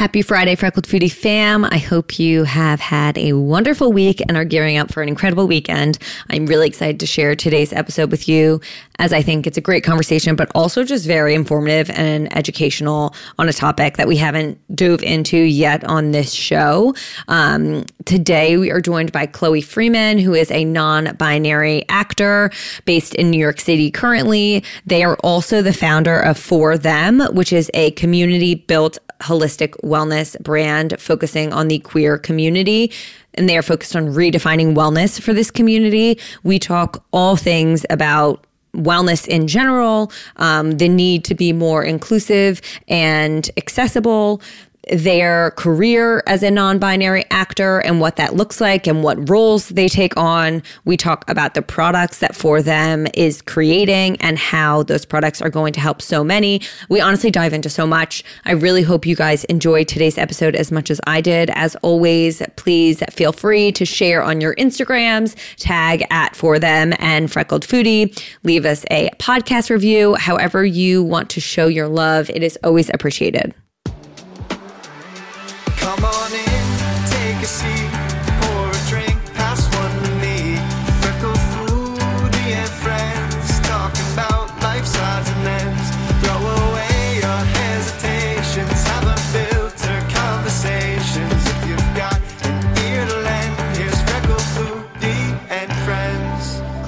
Happy Friday, Freckled Foodie fam. I hope you have had a wonderful week and are gearing up for an incredible weekend. I'm really excited to share today's episode with you as I think it's a great conversation, but also just very informative and educational on a topic that we haven't dove into yet on this show. Um, today, we are joined by Chloe Freeman, who is a non binary actor based in New York City currently. They are also the founder of For Them, which is a community built holistic wellness brand focusing on the queer community. And they are focused on redefining wellness for this community. We talk all things about wellness in general, um, the need to be more inclusive and accessible, their career as a non binary actor and what that looks like and what roles they take on. We talk about the products that For Them is creating and how those products are going to help so many. We honestly dive into so much. I really hope you guys enjoyed today's episode as much as I did. As always, please feel free to share on your Instagrams, tag at For Them and Freckled Foodie. Leave us a podcast review, however you want to show your love. It is always appreciated.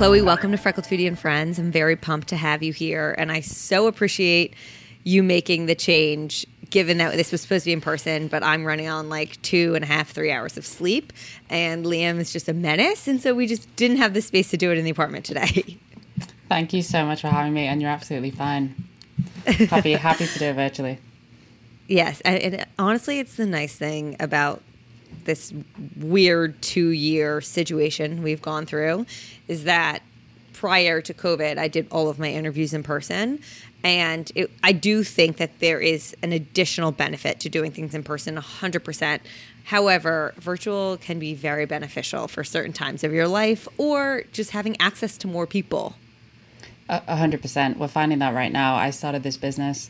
Chloe, welcome to Freckled Foodie and Friends. I'm very pumped to have you here, and I so appreciate you making the change. Given that this was supposed to be in person, but I'm running on like two and a half, three hours of sleep, and Liam is just a menace, and so we just didn't have the space to do it in the apartment today. Thank you so much for having me, and you're absolutely fine. Happy, happy to do it virtually. Yes, and, and honestly, it's the nice thing about this weird two-year situation we've gone through is that prior to COVID, I did all of my interviews in person. And it, I do think that there is an additional benefit to doing things in person 100%. However, virtual can be very beneficial for certain times of your life or just having access to more people. A hundred percent. We're finding that right now. I started this business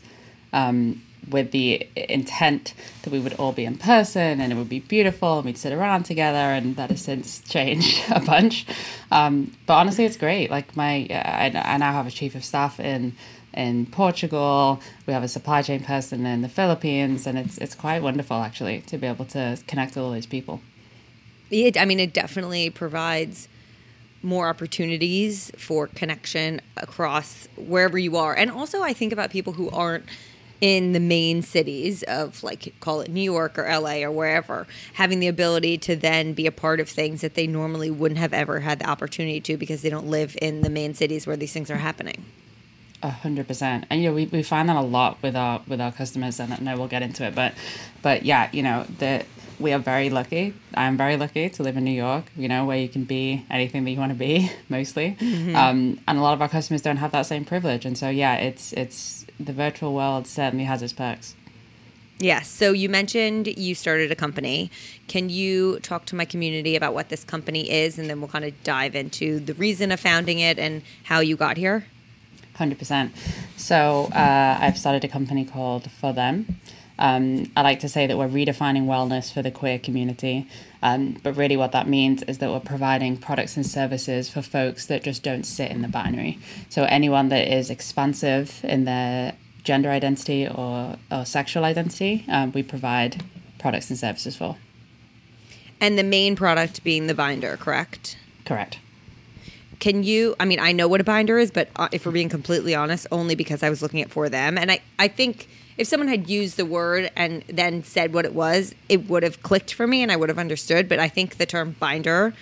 um, with the intent that we would all be in person and it would be beautiful and we'd sit around together, and that has since changed a bunch. Um, but honestly, it's great. Like my, I, I now have a chief of staff in in Portugal. We have a supply chain person in the Philippines, and it's it's quite wonderful actually to be able to connect with all these people. It, I mean, it definitely provides more opportunities for connection across wherever you are. And also, I think about people who aren't in the main cities of, like, call it New York or LA or wherever, having the ability to then be a part of things that they normally wouldn't have ever had the opportunity to because they don't live in the main cities where these things are happening. A hundred percent, and you know we, we find that a lot with our with our customers, and I know we'll get into it, but but yeah, you know that we are very lucky. I'm very lucky to live in New York, you know, where you can be anything that you want to be, mostly, um, and a lot of our customers don't have that same privilege, and so yeah, it's it's the virtual world certainly has its perks. Yes. So you mentioned you started a company. Can you talk to my community about what this company is, and then we'll kind of dive into the reason of founding it and how you got here? Hundred percent. So uh, I've started a company called For Them. Um, I like to say that we're redefining wellness for the queer community, um, but really what that means is that we're providing products and services for folks that just don't sit in the binary. So anyone that is expansive in their gender identity or, or sexual identity, um, we provide products and services for. And the main product being the binder, correct? Correct. Can you? I mean, I know what a binder is, but uh, if we're being completely honest, only because I was looking at for them, and I, I think if someone had used the word and then said what it was, it would have clicked for me and I would have understood. But I think the term binder,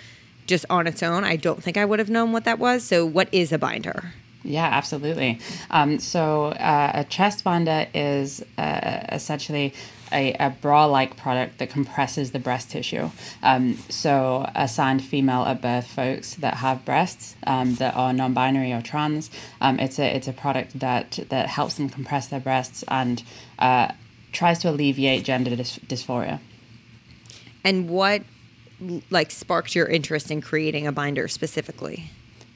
just on its own, I don't think I would have known what that was. So, what is a binder? Yeah, absolutely. Um, so uh, a chest binder is uh, essentially a, a bra-like product that compresses the breast tissue. Um, so assigned female at birth folks that have breasts um, that are non-binary or trans, um, it's a it's a product that that helps them compress their breasts and uh, tries to alleviate gender dys- dysphoria. And what like sparked your interest in creating a binder specifically?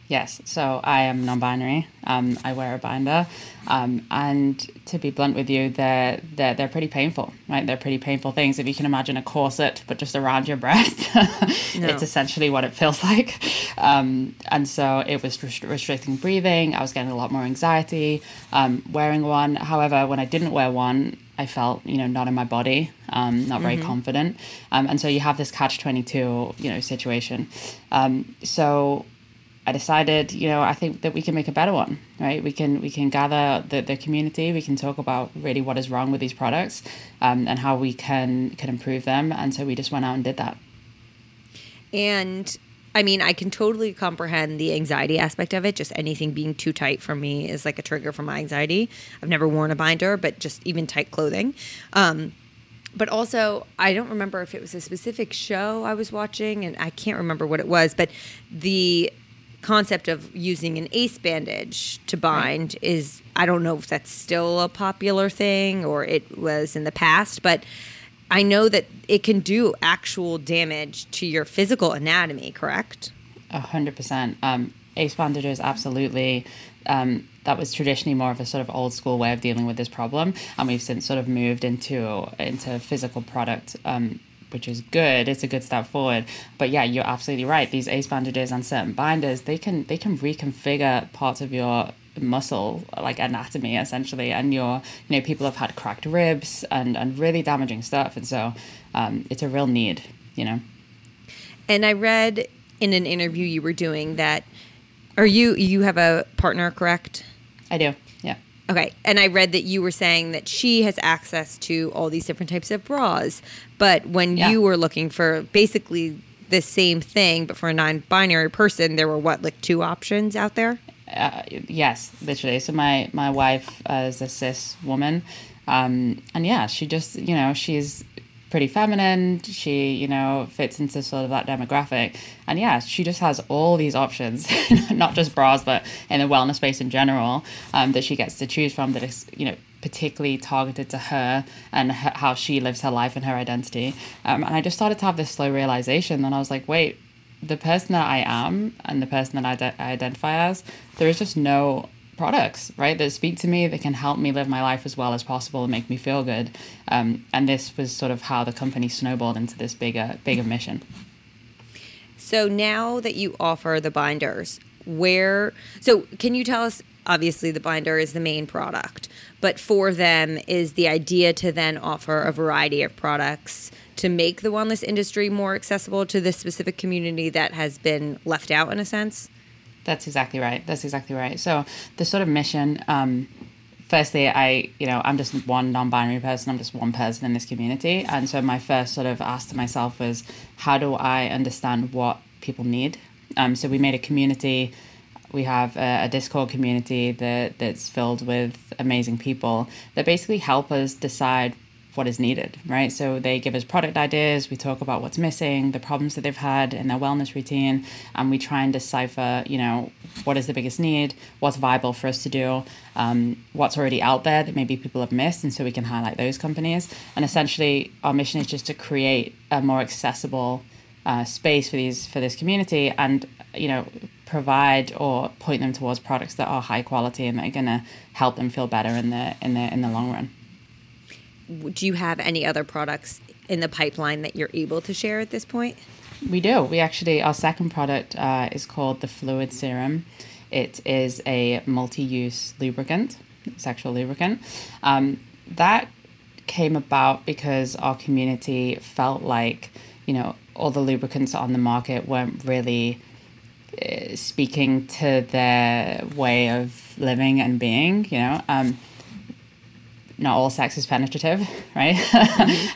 Yes, so I am non-binary. Um, I wear a binder, um, and to be blunt with you, they're, they're they're pretty painful, right? They're pretty painful things. If you can imagine a corset, but just around your breast, No. it's essentially what it feels like. Um, and so it was rest- restricting breathing. I was getting a lot more anxiety um, wearing one. However, when I didn't wear one, I felt, you know, not in my body, um, not very confident. Um, and so you have this catch 22, you know, situation. Um, so I decided, you know, I think that we can make a better one, right? We can we can gather the, the community. We can talk about really what is wrong with these products, um, and how we can can improve them. And so we just went out and did that. And I mean, I can totally comprehend the anxiety aspect of it. Just anything being too tight for me is like a trigger for my anxiety. I've never worn a binder, but just even tight clothing. Um, but also, I don't remember if it was a specific show I was watching, and I can't remember what it was, but the concept of using an ace bandage to bind is, I don't know if that's still a popular thing or it was in the past, but I know that it can do actual damage to your physical anatomy, correct? A hundred percent. Um, ace bandages, absolutely. Um, that was traditionally more of a sort of old school way of dealing with this problem, and we've since sort of moved into into physical product, um, which is good. It's a good step forward. But yeah, you're absolutely right. These ace bandages and certain binders, they can they can reconfigure parts of your muscle like anatomy essentially and your you know people have had cracked ribs and and really damaging stuff and so um, it's a real need you know And I read in an interview you were doing that, or you you have a partner, correct? i do Okay, and I read that you were saying that she has access to all these different types of bras, but when Yeah. you were looking for basically the same thing but for a non-binary person, there were what like two options out there. uh, yes, literally. So my my wife uh, is a cis woman, um, and yeah, she just you know she's pretty feminine. She you know fits into sort of that demographic, and yeah, she just has all these options, not just bras, but in the wellness space in general, um, that she gets to choose from. That is you know particularly targeted to her and her, how she lives her life and her identity. Um, and I just started to have this slow realization. Then I was like, wait, the person that I am and the person that I, de- I identify as, there is just no products, right, that speak to me, that can help me live my life as well as possible and make me feel good. Um, and this was sort of how the company snowballed into this bigger, bigger mission. So now that you offer the binders, where so can you tell us obviously the binder is the main product, but for them is the idea to then offer a variety of products to make the wellness industry more accessible to this specific community that has been left out in a sense? That's exactly right. That's exactly right. So the sort of mission, um, firstly, I, you know, I'm just one non-binary person. I'm just one person in this community. And so my first sort of ask to myself was, how do I understand what people need? Um, so we made a community. We have a, a Discord community that that's filled with amazing people that basically help us decide what is needed, right? So they give us product ideas, we talk about what's missing, the problems that they've had in their wellness routine, and we try and decipher, you know, what is the biggest need, what's viable for us to do, um, what's already out there that maybe people have missed, and so we can highlight those companies. And essentially, our mission is just to create a more accessible uh, space for these for this community, and you know, provide or point them towards products that are high quality and that are going to help them feel better in the in the in the long run. Do you have any other products in the pipeline that you're able to share at this point? We do. We actually, our second product uh, is called the Fluid Serum. It is a multi use lubricant, sexual lubricant. Um, that came about because our community felt like, you know, all the lubricants on the market weren't really uh, speaking to their way of living and being, you know. Um, not all sex is penetrative, right?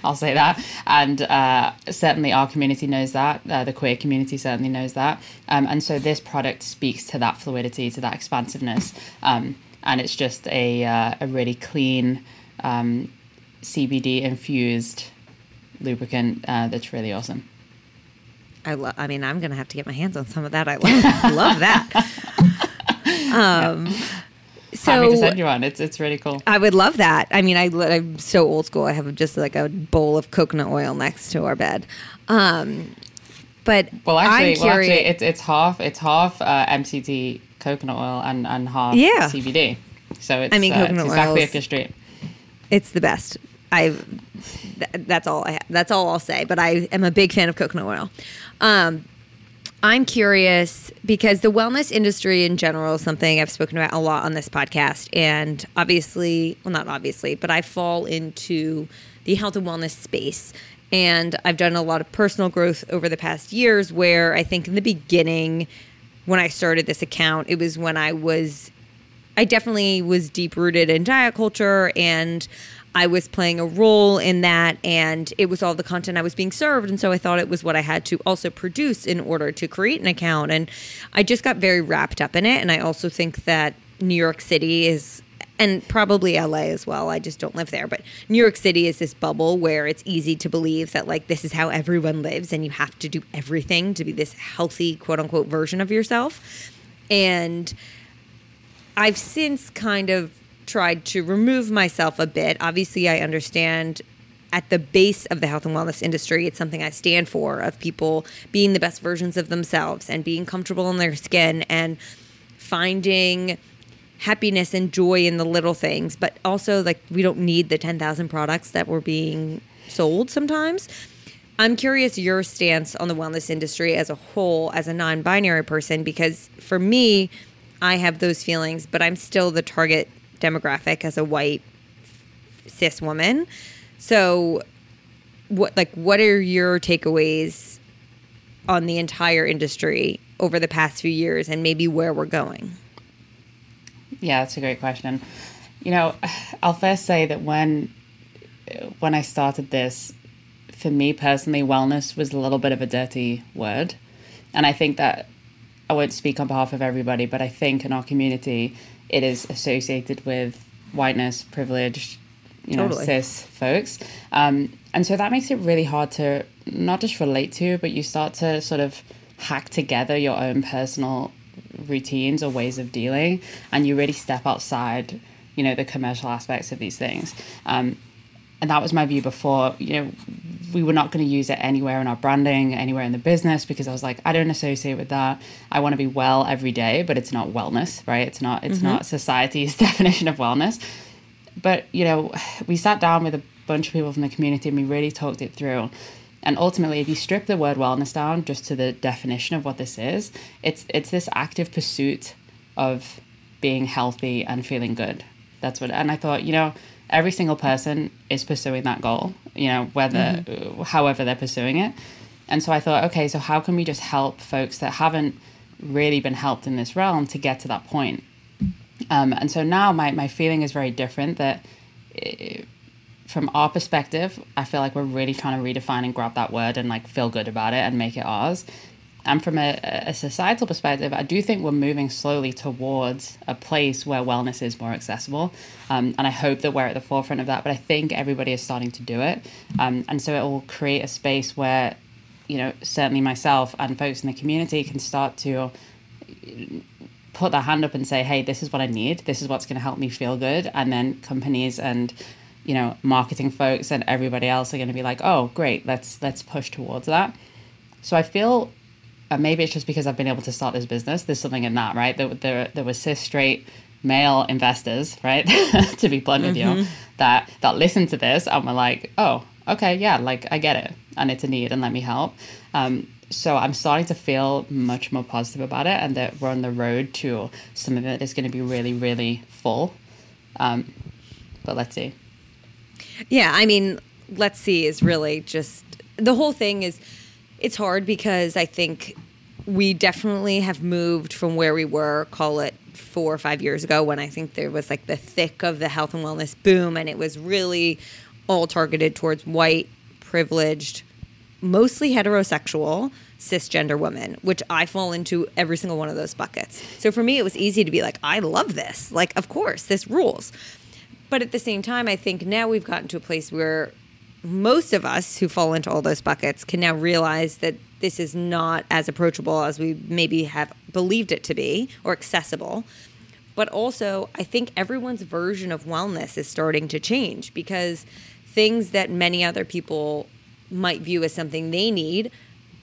I'll say that. And uh, certainly our community knows that. Uh, the queer community certainly knows that. Um, and so this product speaks to that fluidity, to that expansiveness. Um, and it's just a, uh, a really clean, um, CBD infused lubricant uh, that's really awesome. I love. I mean, I'm gonna have to get my hands on some of that. I love, love that. Um, so Happy to send you one. It's, it's really cool. I would love that. I mean, I, I'm so old school. I have just like a bowl of coconut oil next to our bed. Um, but Well, actually, well, actually, it's it's half it's half uh, MCT coconut oil and and half Yeah. CBD. So it's I mean, uh, it's exactly up your street. It's the best. I. Th- that's all. I. That's all I'll say. But I am a big fan of coconut oil. Um, I'm curious because the wellness industry in general is something I've spoken about a lot on this podcast, and obviously, well, not obviously, but I fall into the health and wellness space. And I've done a lot of personal growth over the past years where I think in the beginning, when I started this account, it was when I was I definitely was deep rooted in diet culture and I was playing a role in that and it was all the content I was being served and so I thought it was what I had to also produce in order to create an account and I just got very wrapped up in it and I also think that New York City is and probably LA as well. I just don't live there, but New York City is this bubble where it's easy to believe that like this is how everyone lives and you have to do everything to be this healthy quote unquote version of yourself. And I've since kind of tried to remove myself a bit. Obviously, I understand at the base of the health and wellness industry, it's something I stand for of people being the best versions of themselves and being comfortable in their skin and finding happiness and joy in the little things. But also, like, we don't need the 10,000 products that were being sold sometimes. I'm curious your stance on the wellness industry as a whole, as a non binary person, because for me, I have those feelings, but I'm still the target demographic as a white cis woman. So, what like what are your takeaways on the entire industry over the past few years, and maybe where we're going? Yeah, that's a great question. You know, I'll first say that when when I started this, for me personally, wellness was a little bit of a dirty word, and I think that I won't speak on behalf of everybody, but I think in our community, it is associated with whiteness, privilege, you know, Totally. cis folks, um, and so that makes it really hard to not just relate to, but you start to sort of hack together your own personal routines or ways of dealing, and you really step outside, you know, the commercial aspects of these things. Um, and that was my view before. You know, we were not going to use it anywhere in our branding, anywhere in the business, because I was like, I don't associate with that. I want to be well every day, but it's not wellness, right? It's not. It's not mm-hmm. society's definition of wellness. But you know, we sat down with a bunch of people from the community and we really talked it through. And ultimately, if you strip the word wellness down just to the definition of what this is, it's it's this active pursuit of being healthy and feeling good. That's what. And I thought, you know, every single person is pursuing that goal. You know, whether however they're pursuing it. And so I thought, okay, so how can we just help folks that haven't really been helped in this realm to get to that point? Um, and so now my, my feeling is very different that eh, from our perspective, I feel like we're really trying to redefine and grab that word and like feel good about it and make it ours. And from a, a societal perspective, I do think we're moving slowly towards a place where wellness is more accessible. Um, and I hope that we're at the forefront of that. But I think everybody is starting to do it. Um, and so it will create a space where, you know, certainly myself and folks in the community can start to put their hand up and say, hey, this is what I need. This is what's going to help me feel good. And then companies and, you know, marketing folks and everybody else are going to be like, oh, great, let's let's push towards that. So I feel, and maybe it's just because I've been able to start this business. There's something in that, right? There, there, there were cis straight male investors, right? to be blunt with you, that that listen to this and were like, oh, okay, yeah, like I get it, and it's a need, and let me help. Um, so I'm starting to feel much more positive about it, and that we're on the road to something that is going to be really, really full. Um, but let's see. Yeah, I mean, let's see is really just the whole thing is it's hard because I think we definitely have moved from where we were, call it four or five years ago, when I think there was like the thick of the health and wellness boom, and it was really all targeted towards white, privileged, mostly heterosexual, cisgender women, which I fall into every single one of those buckets. So for me, it was easy to be like, I love this. Like, of course, this rules. But at the same time, I think now we've gotten to a place where most of us who fall into all those buckets can now realize that this is not as approachable as we maybe have believed it to be or accessible. But also, I think everyone's version of wellness is starting to change because things that many other people might view as something they need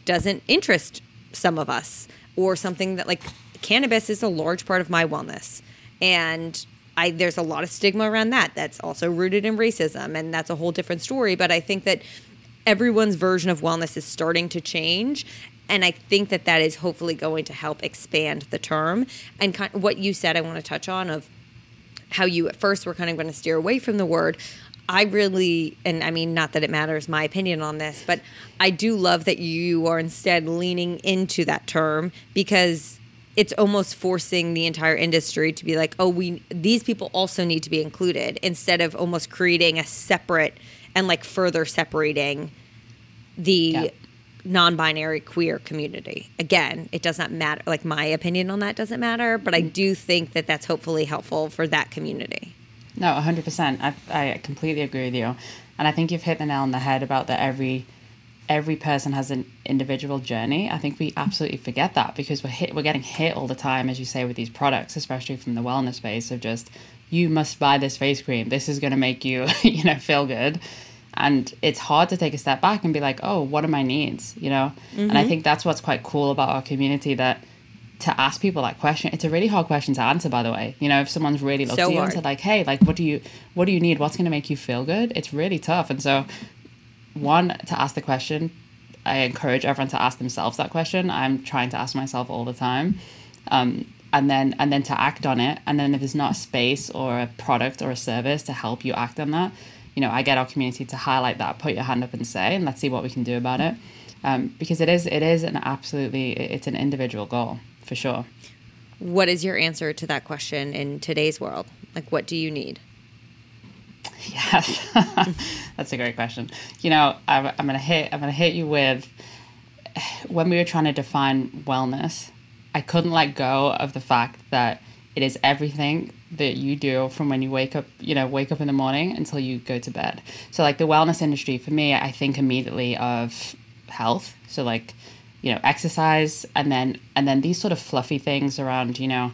doesn't interest some of us, or something that like cannabis is a large part of my wellness. And I, there's a lot of stigma around that. That's also rooted in racism, and that's a whole different story. But I think that everyone's version of wellness is starting to change. And I think that that is hopefully going to help expand the term. And kind what you said, I want to touch on of how you at first were kind of going to steer away from the word. I really, and I mean, not that it matters my opinion on this, but I do love that you are instead leaning into that term because it's almost forcing the entire industry to be like, oh, we these people also need to be included instead of almost creating a separate and like further separating the Yeah. non-binary queer community. Again, it does not matter. Like my opinion on that doesn't matter, but I mm. do think that that's hopefully helpful for that community. No, 100%. I, I completely agree with you. And I think you've hit the nail on the head about that every every person has an individual journey. I think we absolutely forget that because we're hit we're getting hit all the time as you say with these products, especially from the wellness space of just you must buy this face cream. This is going to make you, you know, feel good. And it's hard to take a step back and be like, "Oh, what are my needs?" you know? And I mm-hmm. think that's what's quite cool about our community that to ask people that question it's a really hard question to answer by the way you know if someone's really looked So at you and said like hey like what do you what do you need what's going to make you feel good it's really tough and so one to ask the question i encourage everyone to ask themselves that question. I'm trying to ask myself all the time. Um, and then and then to act on it. And then if there's not a space or a product or a service to help you act on that you know i get our community to highlight that put your hand up and say and let's see what we can do about it. Um, because it is it is an absolutely it's an individual goal for sure. What is your answer to that question in today's world? Like what do you need? Yes, that's a great question. You know, I'm, I'm gonna hit. I'm gonna hit you with when we were trying to define wellness. I couldn't let go of the fact that it is everything that you do from when you wake up. You know, wake up in the morning until you go to bed. So, like the wellness industry for me, I think immediately of health. So, like, you know, exercise, and then and then these sort of fluffy things around, you know,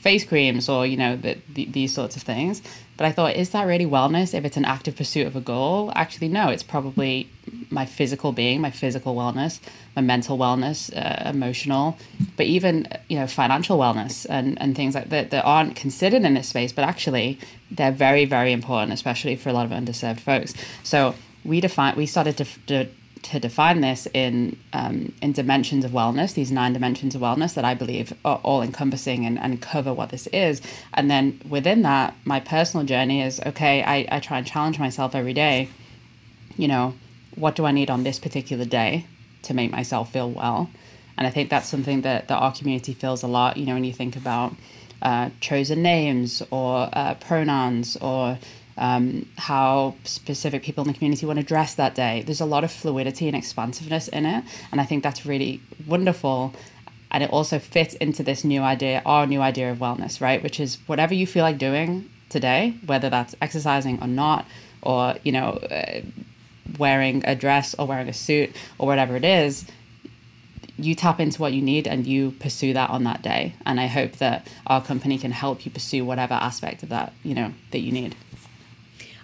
face creams or you know the, the, these sorts of things but i thought is that really wellness if it's an active pursuit of a goal? Actually no it's probably my physical being my physical wellness my mental wellness uh, emotional but even you know financial wellness and, and things like that that aren't considered in this space but actually they're very very important especially for a lot of underserved folks. So we define we started to, to to define this in um, in dimensions of wellness, these nine dimensions of wellness that I believe are all encompassing and, and cover what this is. And then within that, my personal journey is okay, I, I try and challenge myself every day, you know, what do I need on this particular day to make myself feel well? And I think that's something that, that our community feels a lot, you know, when you think about uh, chosen names or uh, pronouns or um, how specific people in the community want to dress that day. There's a lot of fluidity and expansiveness in it. And I think that's really wonderful. And it also fits into this new idea, our new idea of wellness, right? Which is whatever you feel like doing today, whether that's exercising or not, or, you know, uh, wearing a dress or wearing a suit or whatever it is, you tap into what you need and you pursue that on that day. And I hope that our company can help you pursue whatever aspect of that, you know, that you need.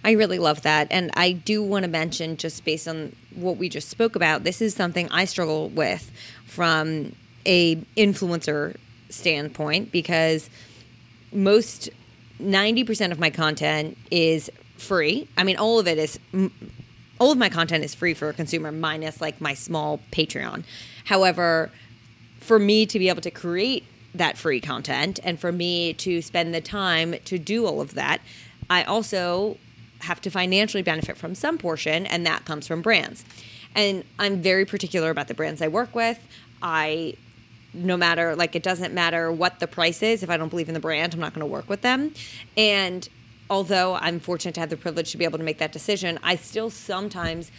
I really love that. And I do want to mention, just based on what we just spoke about, this is something I struggle with from a influencer standpoint because most 90% of my content is free. I mean, all of it is all of my content is free for a consumer minus like my small Patreon. However, for me to be able to create that free content and for me to spend the time to do all of that, I also have to financially benefit from some portion, and that comes from brands. And I'm very particular about the brands I work with. I no matter like it doesn't matter what the price is if i don't believe in the brand i'm not going to work with them and although i'm fortunate to have the privilege to be able to make that decision i still sometimes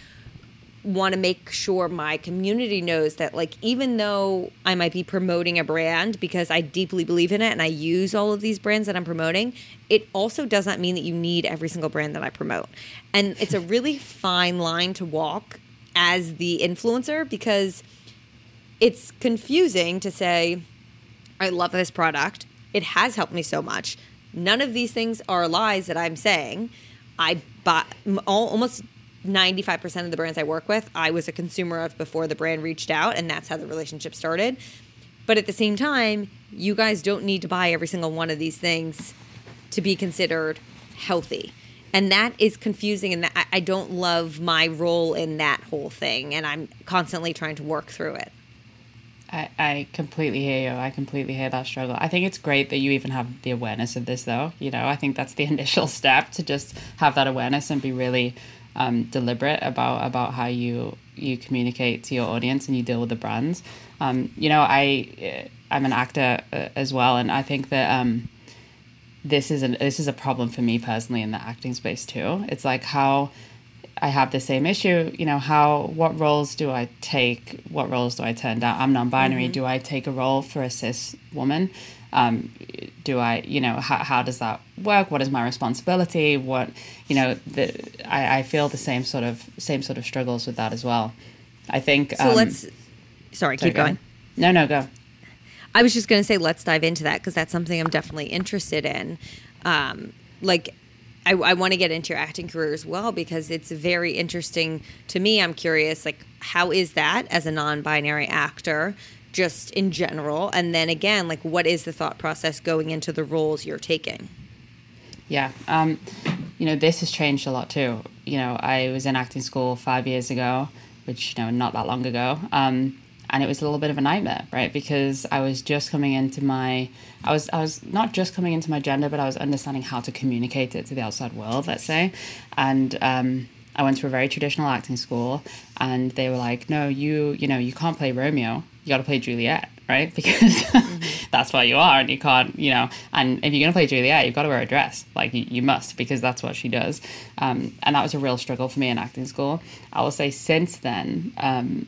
want to make sure my community knows that like even though i might be promoting a brand because i deeply believe in it and i use all of these brands that i'm promoting it also does not mean that you need every single brand that i promote and it's a really fine line to walk as the influencer because it's confusing to say, I love this product. It has helped me so much. None of these things are lies that I'm saying. I bought almost 95% of the brands I work with, I was a consumer of before the brand reached out, and that's how the relationship started. But at the same time, you guys don't need to buy every single one of these things to be considered healthy. And that is confusing, and I don't love my role in that whole thing, and I'm constantly trying to work through it. I, I completely hear you. I completely hear that struggle. I think it's great that you even have the awareness of this, though. You know, I think that's the initial step to just have that awareness and be really um, deliberate about about how you you communicate to your audience and you deal with the brands. Um, you know, I I'm an actor uh, as well, and I think that um, this is an this is a problem for me personally in the acting space too. It's like how I have the same issue. You know, how what roles do I take? What roles do I turn down? I'm non-binary. Mm-hmm. Do I take a role for a cis woman? Um, do I, you know, how, how does that work? What is my responsibility? What, you know, the, I, I feel the same sort of same sort of struggles with that as well. I think. So um, let's. Sorry, keep going. No, no, go. I was just going to say, let's dive into that because that's something I'm definitely interested in. Um, like, I, I want to get into your acting career as well because it's very interesting to me. I'm curious, like, how is that as a non binary actor, just in general? And then again, like, what is the thought process going into the roles you're taking? Yeah. Um, you know, this has changed a lot too. You know, I was in acting school five years ago, which, you know, not that long ago. Um, and it was a little bit of a nightmare, right? Because I was just coming into my, I was, I was not just coming into my gender, but I was understanding how to communicate it to the outside world, let's say. And um, I went to a very traditional acting school, and they were like, "No, you, you know, you can't play Romeo. You got to play Juliet." Right, because that's what you are, and you can't, you know. And if you're gonna play Juliet, you've got to wear a dress, like you, you must, because that's what she does. Um, and that was a real struggle for me in acting school. I will say since then, um,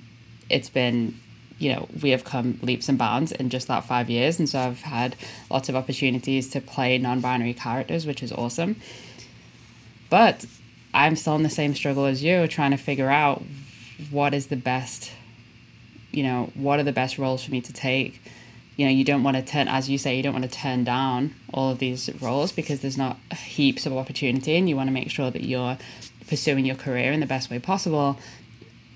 it's been you know we have come leaps and bounds in just that five years and so i've had lots of opportunities to play non-binary characters which is awesome but i'm still in the same struggle as you trying to figure out what is the best you know what are the best roles for me to take? You know you don't want to turn as you say you don't want to turn down all of these roles because there's not heaps of opportunity and you want to make sure that you're pursuing your career in the best way possible.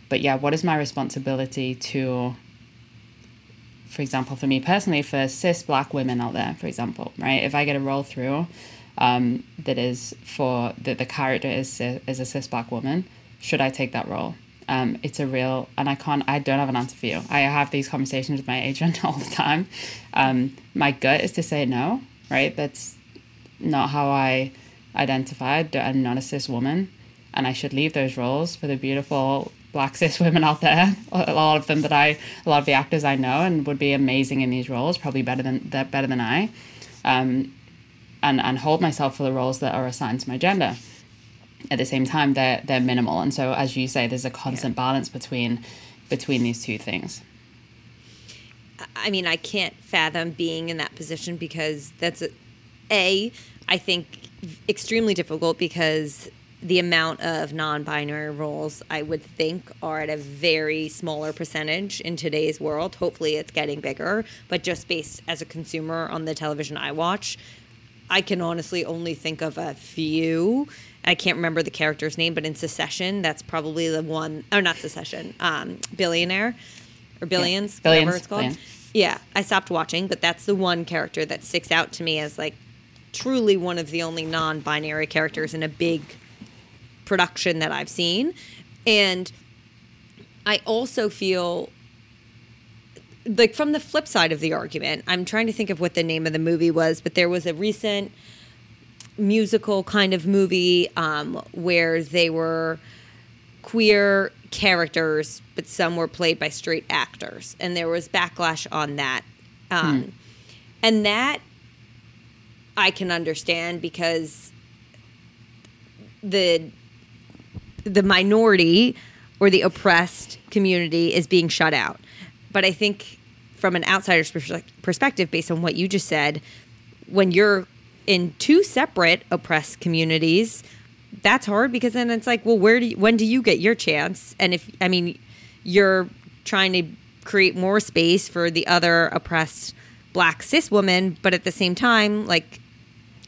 But yeah what is my responsibility to for example for me personally for cis black women out there for example right? If i get a role through um, that is for that the character is is a cis black woman should i take that role um, it's a real and i can't i don't have an answer for you. I have these conversations with my agent all the time. Um, my gut is to say no right? That's not how i identify. I'm not a cis woman and i should leave those roles for the beautiful black cis women out there. A lot of them that i a lot of the actors i know and would be amazing in these roles probably better than they're better than i. Um, and and hold myself for the roles that are assigned to my gender at the same time they're they're minimal and so as you say there's a constant balance between between these two things I mean, I can't fathom being in that position because that's a, a I think extremely difficult because the amount of non-binary roles I would think are at a very smaller percentage in today's world. Hopefully, it's getting bigger, but just based as a consumer on the television I watch, I can honestly only think of a few. I can't remember the character's name, but in Succession, that's probably the one, or not Succession, um, Billionaire or Billions, Billions, whatever it's called. Billion. Yeah, I stopped watching, but that's the one character that sticks out to me as like truly one of the only non-binary characters in a big production that I've seen. And I also feel like from the flip side of the argument, I'm trying to think of what the name of the movie was, but there was a recent musical kind of movie um, where they were queer characters, but some were played by straight actors, and there was backlash on that. Um, And that I can understand because the the minority or the oppressed community is being shut out. But I think from an outsider's perspective, based on what you just said, when you're in two separate oppressed communities, that's hard because then it's like, well, where do you, when do you get your chance? And if I mean, you're trying to create more space for the other oppressed black cis woman, but at the same time, like,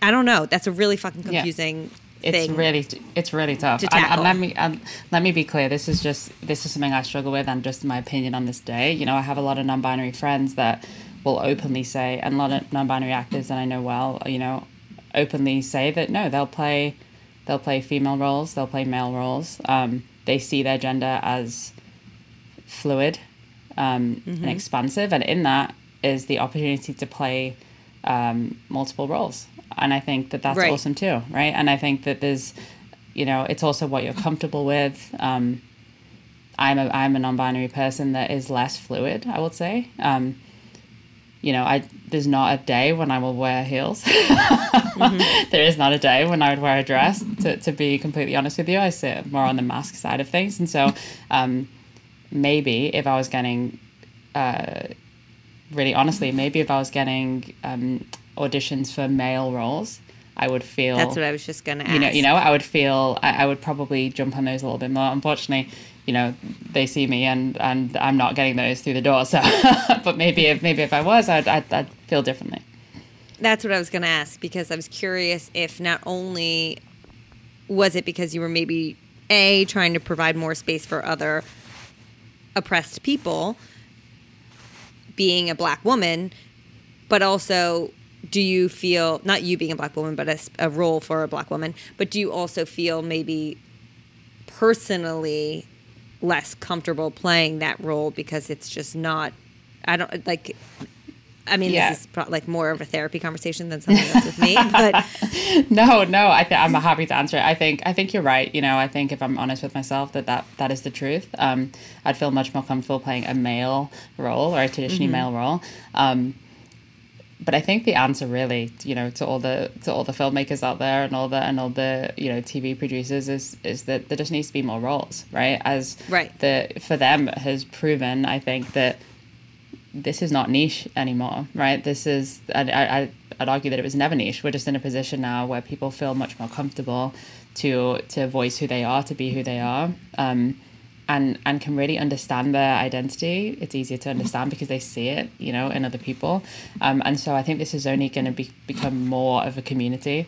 I don't know. That's a really fucking Yeah. confusing it's really it's really tough. to And- and, let me and let me be clear. This is just this is something I struggle with, and just my opinion on this day. You know, I have a lot of non-binary friends that will openly say, and a lot of non-binary actors that I know well, you know, openly say that no, they'll play they'll play female roles, they'll play male roles. Um, they see their gender as fluid um, Mm-hmm. and expansive, and in that is the opportunity to play um, multiple roles. And I think that that's Right. awesome too, right? And I think that there's, you know, it's also what you're comfortable with. Um, I'm a I'm a non-binary person that is less fluid, I would say. Um, you know, I there's not a day when I will wear heels. There is not a day when I would wear a dress. To, to be completely honest with you, I sit more on the masc side of things, and so um, maybe if I was getting, uh, really honestly, maybe if I was getting um, auditions for male roles, I would feel That's what I was just gonna ask. you know, you know, I would feel I, I would probably jump on those a little bit more. Unfortunately, you know, they see me and and I'm not getting those through the door. So, but maybe if maybe if I was, I'd I'd, I'd feel differently. That's what I was going to ask because I was curious if not only was it because you were maybe a trying to provide more space for other oppressed people being a black woman, but also do you feel not you being a black woman, but a role for a black woman, but do you also feel maybe personally less comfortable playing that role because it's just not I don't like I mean, Yeah. this is pro- like more of a therapy conversation than something that's with me. But No, no, I th- I'm happy to answer it. I think I think you're right. You know, I think if I'm honest with myself, that that, that is the truth. Um, I'd feel much more comfortable playing a male role or a traditionally male role. Um, but I think the answer really, you know, to all the to all the filmmakers out there and all the and all the you know TV producers is is that there just needs to be more roles, right? As Right. the for them has proven, I think that this is not niche anymore, right? This is, I, I, I'd argue that it was never niche. We're just in a position now where people feel much more comfortable to to voice who they are, to be who they are, um, and and can really understand their identity. It's easier to understand because they see it, you know, in other people, um, and so I think this is only going to be become more of a community,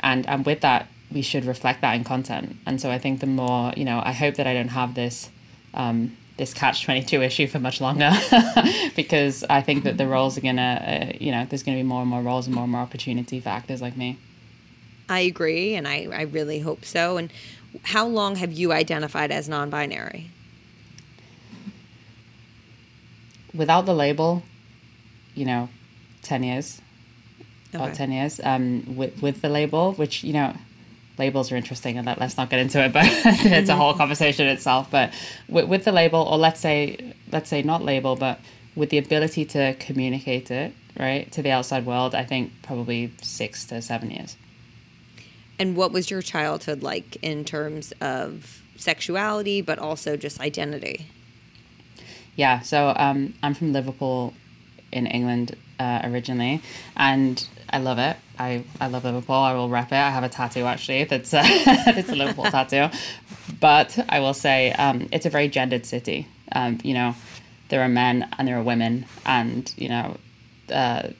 and and with that we should reflect that in content. And so I think the more, you know, I hope that I don't have this. Um, this catch 22 issue for much longer because I think that the roles are gonna, uh, you know, there's gonna be more and more roles and more and more opportunity for actors like me. I agree, and I, I really hope so. And how long have you identified as non-binary? Without the label, you know, 10 years, about 10 years. Um, with, with the label, which, you know, labels are interesting and let, let's not get into it, but it's a whole conversation itself. But with, with the label, or let's say, let's say not label, but with the ability to communicate it, right, to the outside world, I think probably six to seven years. And what was your childhood like in terms of sexuality, but also just identity? Yeah, so um, I'm from Liverpool in England uh, originally, and I love it. I, I love Liverpool. I will rep it. I have a tattoo actually that's uh, it's a Liverpool tattoo, but I will say um, it's a very gendered city. Um, you know, there are men and there are women, and you know, uh,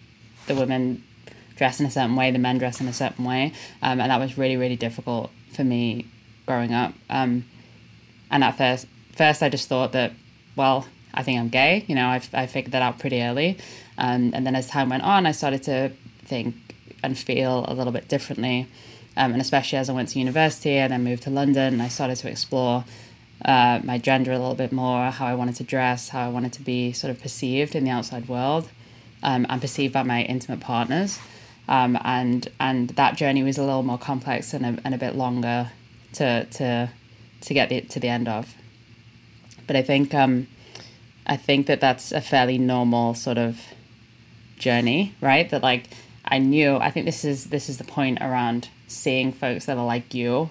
the women dress in a certain way, the men dress in a certain way, um, and that was really really difficult for me growing up. Um, and at first, first I just thought that, well, I think I'm gay. You know, I, I figured that out pretty early. Um, and then as time went on, I started to think and feel a little bit differently. Um, and especially as I went to university and then moved to London, I started to explore uh, my gender a little bit more, how I wanted to dress, how I wanted to be sort of perceived in the outside world um, and perceived by my intimate partners. Um, and and that journey was a little more complex and a, and a bit longer to to to get it to the end of. But I think um, I think that that's a fairly normal sort of journey, right? That like I knew. I think this is this is the point around seeing folks that are like you,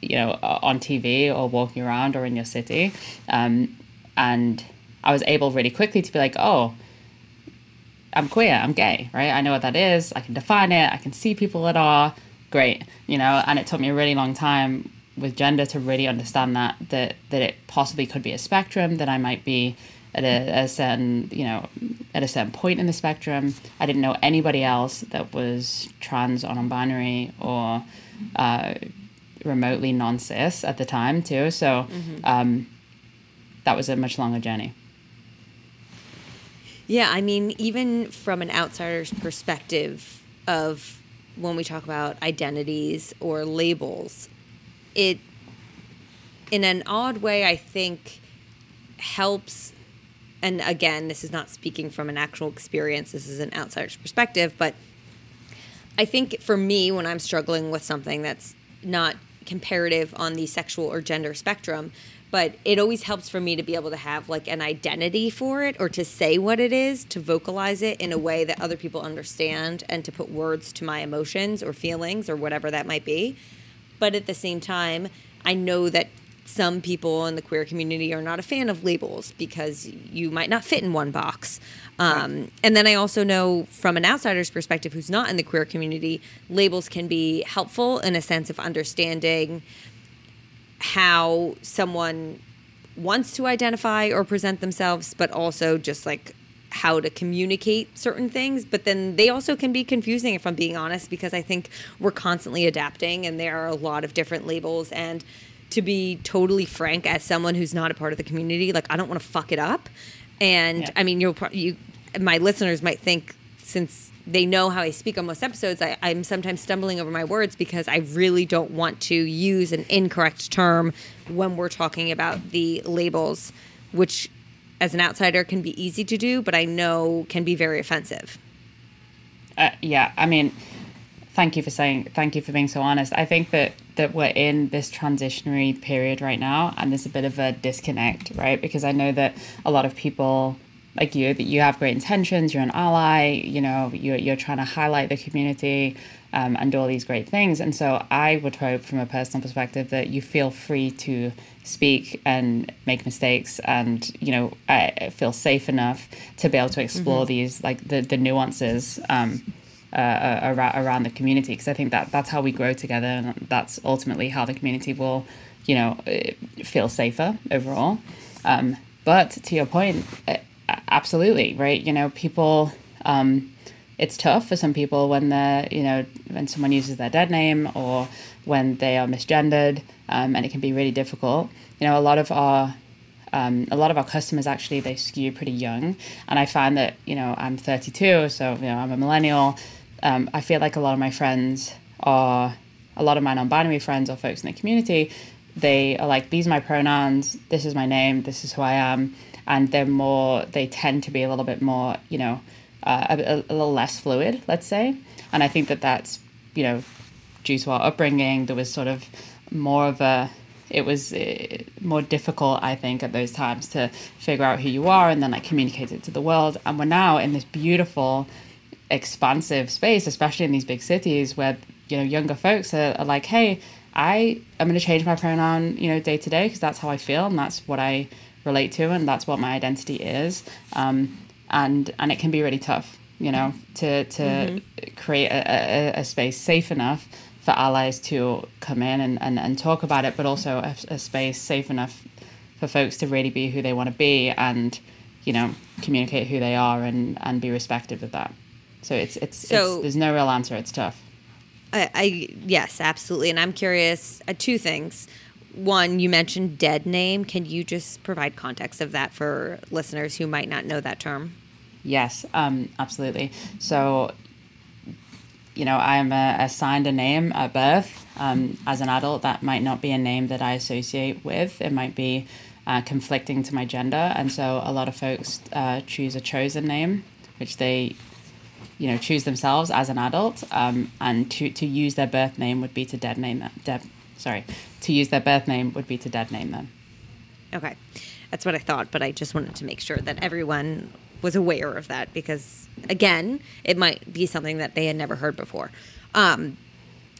you know, on TV or walking around or in your city, um, and I was able really quickly to be like, oh. I'm queer, I'm gay, right? I know what that is. I can define it. I can see people that are great, you know. And it took me a really long time with gender to really understand that that that it possibly could be a spectrum that I might be at a, a certain you know at a certain point in the spectrum. I didn't know anybody else that was trans or non-binary or uh, remotely non-cis at the time too. So um, that was a much longer journey. Yeah, I mean, even from an outsider's perspective of when we talk about identities or labels, it, in an odd way, I think helps. And again, this is not speaking from an actual experience, this is an outsider's perspective, but I think for me, when I'm struggling with something that's not comparative on the sexual or gender spectrum, but it always helps for me to be able to have like an identity for it or to say what it is, to vocalize it in a way that other people understand and to put words to my emotions or feelings or whatever that might be. But at the same time, I know that some people in the queer community are not a fan of labels because you might not fit in one box. Um, and then I also know from an outsider's perspective who's not in the queer community, labels can be helpful in a sense of understanding how someone wants to identify or present themselves, but also just like how to communicate certain things. But then they also can be confusing, if I'm being honest, because I think we're constantly adapting and there are a lot of different labels. And to be totally frank, as someone who's not a part of the community, like I don't want to fuck it up. And Yeah. I mean, you'll pro- you, my listeners might think since they know how I speak on most episodes, I, I'm sometimes stumbling over my words because I really don't want to use an incorrect term when we're talking about the labels, which as an outsider can be easy to do, but I know can be very offensive. Uh, yeah, I mean, thank you for saying, thank you for being so honest. I think that that we're in this transitionary period right now, and there's a bit of a disconnect, right? Because I know that a lot of people like you, that you have great intentions, you're an ally, you know, you're you're trying to highlight the community. Um, and do all these great things. And so I would hope, from a personal perspective, that you feel free to speak and make mistakes, and you know, uh, feel safe enough to be able to explore these like the the nuances. Um, uh, around, around the community because I think that that's how we grow together and that's ultimately how the community will, you know, uh, feel safer overall. Um, but to your point, uh, absolutely right. You know, people. Um, it's tough for some people when they're, you know, when someone uses their dead name or when they are misgendered, um, and it can be really difficult. You know, a lot of our um, a lot of our customers actually they skew pretty young, and I find that you know I'm 32, so you know I'm a millennial. Um, I feel like a lot of my friends are a lot of my non-binary friends or folks in the community. They are like these are my pronouns. This is my name. This is who I am, and they're more. They tend to be a little bit more, you know, uh, a, a, little less fluid, let's say. And I think that that's you know due to our upbringing, there was sort of more of a it was uh, more difficult, I think, at those times to figure out who you are and then like communicate it to the world. And we're now in this beautiful, expansive space, especially in these big cities where you know younger folks are, are like, hey, I am going to change my pronoun, you know, day to day because that's how I feel and that's what I relate to and that's what my identity is. Um, and and it can be really tough, you know, to to create a, a, a space safe enough for allies to come in and, and, and talk about it, but also a, a space safe enough for folks to really be who they want to be and, you know, communicate who they are and, and be respected of that. So it's, it's, So- it's there's no real answer. It's tough. I, I yes, absolutely. And I'm curious. Uh, two things. One, you mentioned dead name. Can you just provide context of that for listeners who might not know that term? Yes, um, absolutely. So, you know, I'm uh, assigned a name at birth. Um, as an adult, that might not be a name that I associate with. It might be uh, conflicting to my gender. And so a lot of folks uh, choose a chosen name, which they, you know, choose themselves as an adult, um, and to to use their birth name would be to dead name that, Dead, sorry, to use their birth name would be to dead name them. Okay. That's what I thought, but I just wanted to make sure that everyone was aware of that because, again, it might be something that they had never heard before. Um,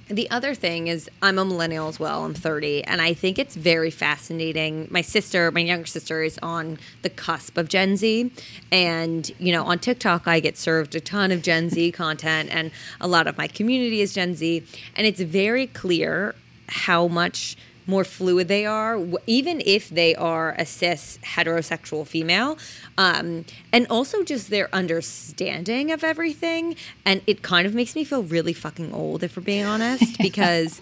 the other thing is, I'm a millennial as well. I'm 30, and I think it's very fascinating. My sister, my younger sister, is on the cusp of Gen Z. And, you know, on TikTok, I get served a ton of Gen Z content, and a lot of my community is Gen Z. And it's very clear how much more fluid they are, even if they are a cis heterosexual female, um, and also just their understanding of everything. And it kind of makes me feel really fucking old, if we're being honest, because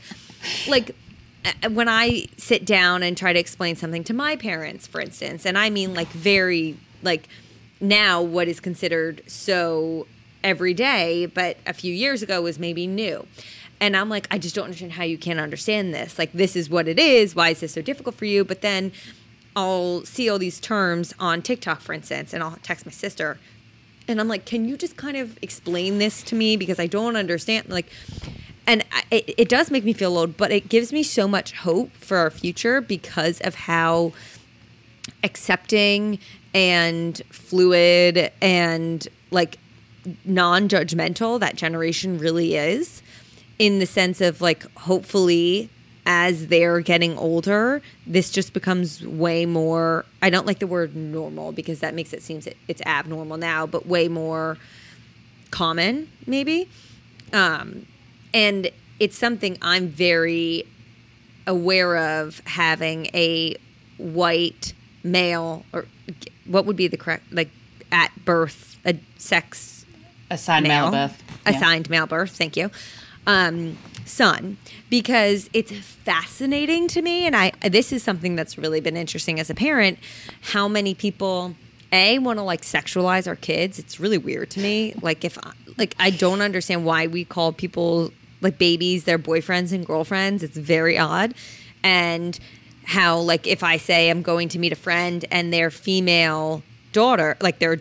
like when I sit down and try to explain something to my parents, for instance, and I mean like very like now what is considered so every day, but a few years ago was maybe new. And I'm like, I just don't understand how you can't understand this. Like, this is what it is. Why is this so difficult for you? But then I'll see all these terms on TikTok, for instance, and I'll text my sister. And I'm like, can you just kind of explain this to me? Because I don't understand. Like, and I, it, it does make me feel old, but it gives me so much hope for our future because of how accepting and fluid and like non-judgmental that generation really is in the sense of like hopefully as they're getting older this just becomes way more i don't like the word normal because that makes it seem it's abnormal now but way more common maybe um, and it's something i'm very aware of having a white male or what would be the correct like at birth a sex Assigned male, birth. Yeah. assigned male birth thank you um, son because it's fascinating to me and i this is something that's really been interesting as a parent how many people a want to like sexualize our kids. It's really weird to me. Like if like i don't understand why we call people like babies their boyfriends and girlfriends. It's very odd. And how like if i say i'm going to meet a friend and their female daughter like their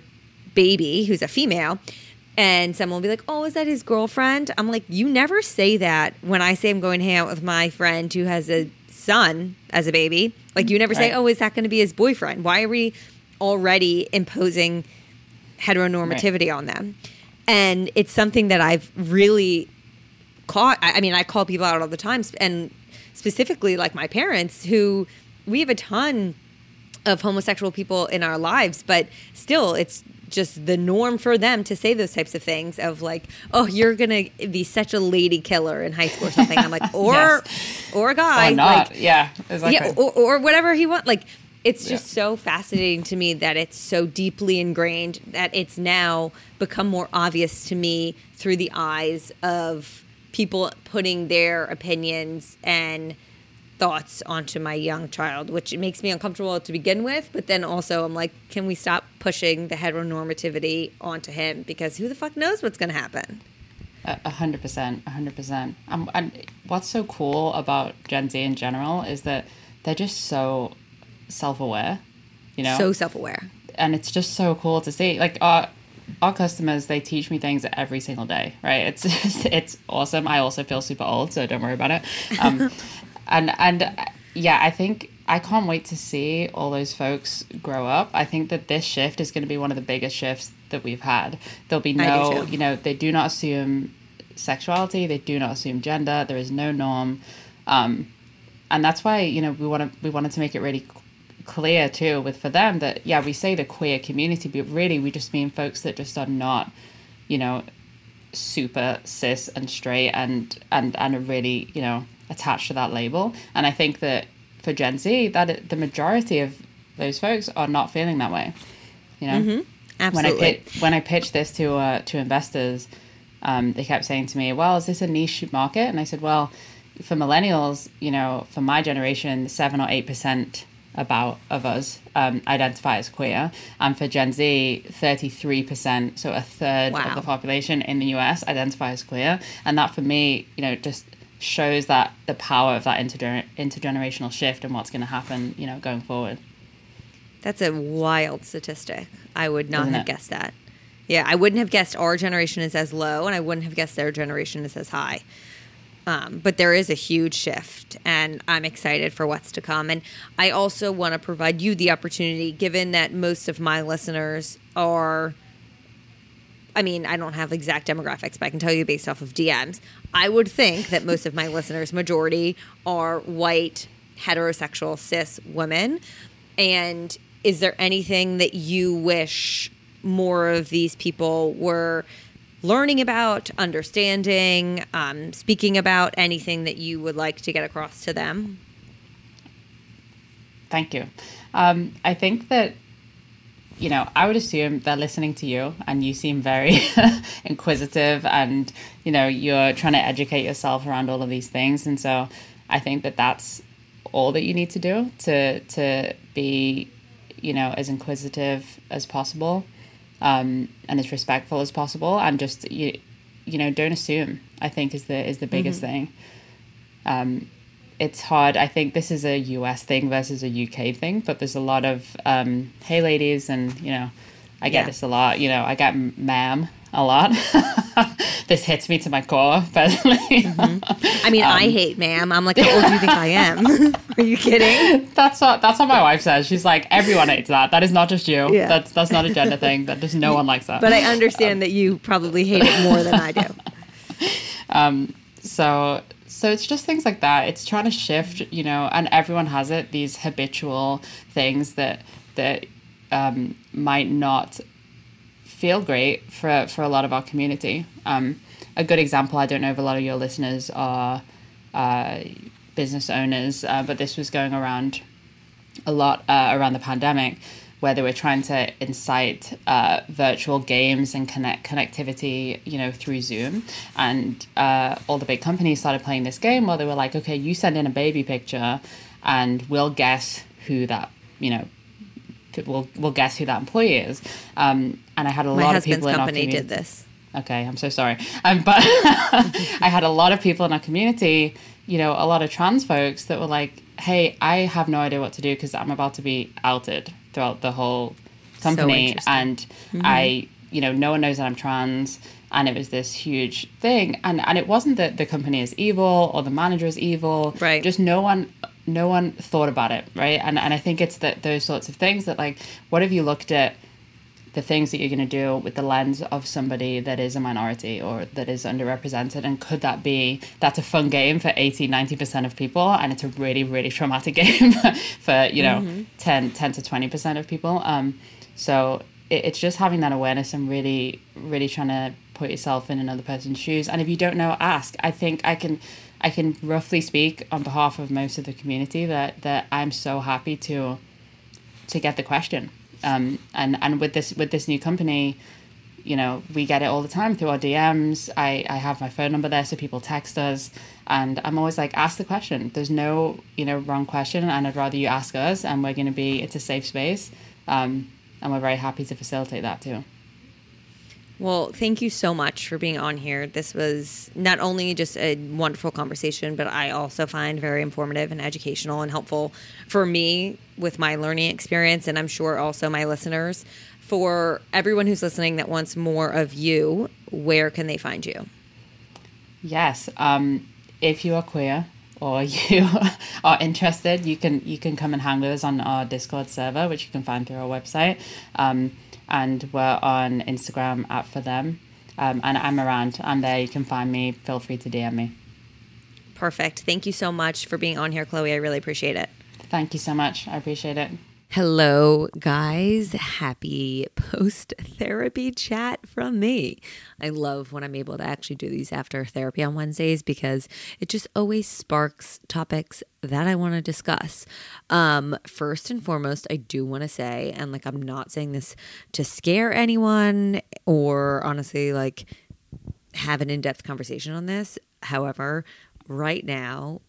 baby who's a female and someone will be like, "Oh, is that his girlfriend?" I'm like, "You never say that when I say I'm going to hang out with my friend who has a son as a baby. Like you never say, "Oh, is that going to be his boyfriend?" Why are we already imposing heteronormativity on them? And it's something that I've really caught. I I mean, I call people out all the time, and specifically like my parents, who we have a ton of homosexual people in our lives, but still, it's just the norm for them to say those types of things of like, oh, you're gonna be such a lady killer in high school or something. I'm like, or Yes. or a guy, Or not. like, yeah. Exactly. yeah, or, or whatever he wants. Like, it's just Yeah. so fascinating to me that it's so deeply ingrained that it's now become more obvious to me through the eyes of people putting their opinions and thoughts onto my young child, which makes me uncomfortable to begin with. But then also, I'm like, can we stop pushing the heteronormativity onto him? Because who the fuck knows what's going to happen? A hundred percent, a hundred percent. Um, and what's so cool about Gen Z in general is that they're just so self-aware, you know. So self aware. and it's just so cool to see. Like our our customers, they teach me things every single day, right? It's just, it's awesome. I also feel super old, so don't worry about it. Um, and and yeah, I think I can't wait to see all those folks grow up. I think that this shift is going to be one of the biggest shifts that we've had. There'll be no, you know, they do not assume sexuality. They do not assume gender. There is no norm. Um, and that's why you know we want to we wanted to make it really clear too with ForThem that yeah we say the queer community but really we just mean folks that just are not you know super cis and straight and and and are really you know attached to that label and i think that for gen z that it, the majority of those folks are not feeling that way you know when I Absolutely. pitch, when I pitched this to uh, to investors, um, they kept saying to me, "Well, is this a niche market?" And I said, "Well, for millennials, you know, for my generation, seven or eight percent about of us um, identify as queer, and for Gen Z, thirty three percent, so a third Wow. of the population in the US identify as queer, and that for me, you know, just shows that the power of that intergener- intergenerational shift and what's going to happen, you know, going forward. That's a wild statistic. I would not Isn't have it? guessed that. Yeah, I wouldn't have guessed our generation is as low, and I wouldn't have guessed their generation is as high. Um, but there is a huge shift, and I'm excited for what's to come. And I also want to provide you the opportunity, given that most of my listeners are. I mean, I don't have exact demographics, but I can tell you based off of DMs. I would think that most of my listeners, majority, are white, heterosexual, cis women. And is there anything that you wish more of these people were learning about, understanding, um, speaking about, anything that you would like to get across to them? Thank you. Um, I think that, you know, I would assume they're listening to you and you seem very inquisitive and, you know, you're trying to educate yourself around all of these things. And so I think that that's all that you need to do to, to be, you know, as inquisitive as possible um, and as respectful as possible and just, you, you know, don't assume, I think is the, is the biggest thing. Um, it's hard. I think this is a US thing versus a UK thing, but there's a lot of um, hey ladies, and you know, I get Yeah. this a lot. You know, I get ma'am a lot. this hits me to my core personally. I mean, I hate ma'am. I'm like, how old do you think I am? Are you kidding? that's what that's what my wife says. She's like, everyone hates that. That is not just you. Yeah. That's that's not a gender thing. That just no one likes that. But I understand that you probably hate it more than I do. Um, so so it's just things like that. It's trying to shift you know and everyone has it these habitual things that that um, might not feel great for for a lot of our community. Um, a good example i don't know if a lot of your listeners are uh, business owners uh, but this was going around a lot uh, around the pandemic where they were trying to incite uh, virtual games and connect connectivity, you know, through Zoom. And uh, all the big companies started playing this game where they were like, okay, you send in a baby picture, and we'll guess who that, you know, we'll we'll guess who that employee is. Um, and I had a My lot of people in our company community. did this. Okay, I'm so sorry. Um, but I had a lot of people in our community, you know, a lot of trans folks that were like, hey, I have no idea what to do because I'm about to be outed throughout the whole company. interesting. and mm-hmm. I, you know, no one knows that I'm trans. And it was this huge thing. And, and it wasn't that the company is evil or the manager is evil. Right. Just no one no one thought about it, right? And and I think it's that those sorts of things that like what have you looked at the things that you're going to do with the lens of somebody that is a minority or that is underrepresented and could that be that's a fun game for 80 90% of people and it's a really really traumatic game for you know 10 10 to 20% of people. Um so it, it's just having that awareness and really really trying to put yourself in another person's shoes. And if you don't know ask. I think i can i can roughly speak on behalf of most of the community that that i'm so happy to to get the question. Um, and and with this with this new company, you know, we get it all the time through our DMs. I, I have my phone number there so people text us and I'm always like, ask the question. There's no, you know, wrong question and I'd rather you ask us and we're gonna be it's a safe space. Um, and we're very happy to facilitate that too. Well, thank you so much for being on here. This was not only just a wonderful conversation, but I also find very informative and educational and helpful for me with my learning experience, and I'm sure also my listeners. For everyone who's listening that wants more of you, where can they find you? Yes. Um, if you are queer or you are interested, you can you can come and hang with us on our Discord server, which you can find through our website. Um, and we're on Instagram at ForThem. Um, and I'm around. I'm there. You can find me. Feel free to DM me. Perfect. Thank you so much for being on here, Chloe. I really appreciate it. Thank you so much. I appreciate it. Hello, guys. Happy post therapy chat from me. I love when I'm able to actually do these after therapy on Wednesdays because it just always sparks topics that I want to discuss. Um, first and foremost, I do want to say, and like I'm not saying this to scare anyone or honestly, like have an in depth conversation on this. However, right now,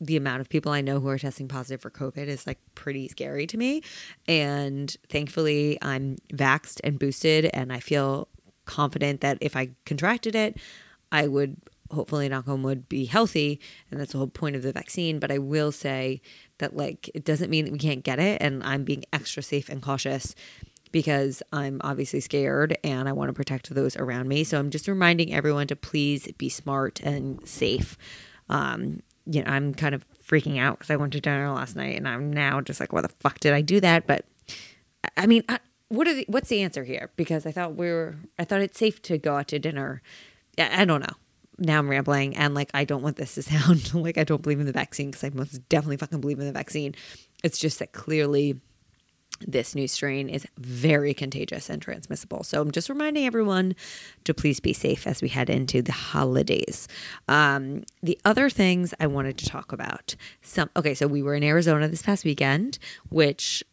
the amount of people I know who are testing positive for COVID is like pretty scary to me. And thankfully, I'm vaxxed and boosted, and I feel confident that if I contracted it, I would hopefully, knock on wood, be healthy. And that's the whole point of the vaccine. But I will say that, like, it doesn't mean that we can't get it. And I'm being extra safe and cautious because I'm obviously scared and I want to protect those around me. So I'm just reminding everyone to please be smart and safe. Um, you know, I'm kind of freaking out because I went to dinner last night and I'm now just like, why the fuck did I do that? But I mean, what are the, what's the answer here? Because I thought we were, I thought it's safe to go out to dinner. I, I don't know. Now I'm rambling and like I don't want this to sound like I don't believe in the vaccine because I most definitely fucking believe in the vaccine. It's just that clearly this new strain is very contagious and transmissible. So I'm just reminding everyone to please be safe as we head into the holidays. Um, the other things I wanted to talk about. Some okay, so we were in Arizona this past weekend, which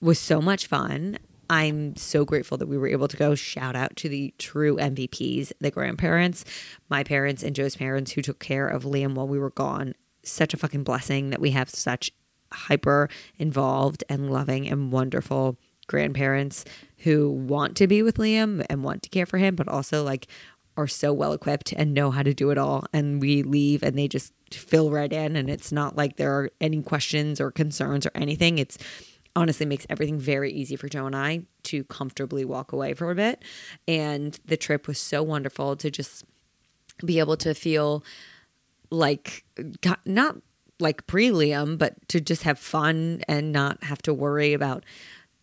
was so much fun. I'm so grateful that we were able to go. Shout out to the true MVPs, the grandparents, my parents, and Joe's parents who took care of Liam while we were gone. Such a fucking blessing that we have such hyper involved and loving and wonderful grandparents who want to be with Liam and want to care for him, but also like are so well equipped and know how to do it all. And we leave and they just fill right in. And it's not like there are any questions or concerns or anything. It's honestly makes everything very easy for Joe and I to comfortably walk away for a bit. And the trip was so wonderful to just be able to feel like uh, not like pre Liam, but to just have fun and not have to worry about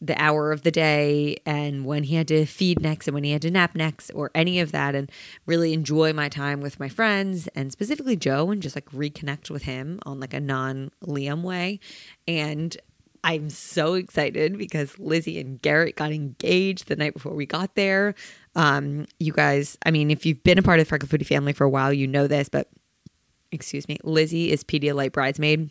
the hour of the day and when he had to feed next and when he had to nap next or any of that and really enjoy my time with my friends and specifically Joe and just like reconnect with him on like a non Liam way. And I'm so excited because Lizzie and Garrett got engaged the night before we got there. Um, you guys, I mean, if you've been a part of the Freckled Foodie family for a while, you know this, but excuse me, Lizzie is Pedialyte bridesmaid.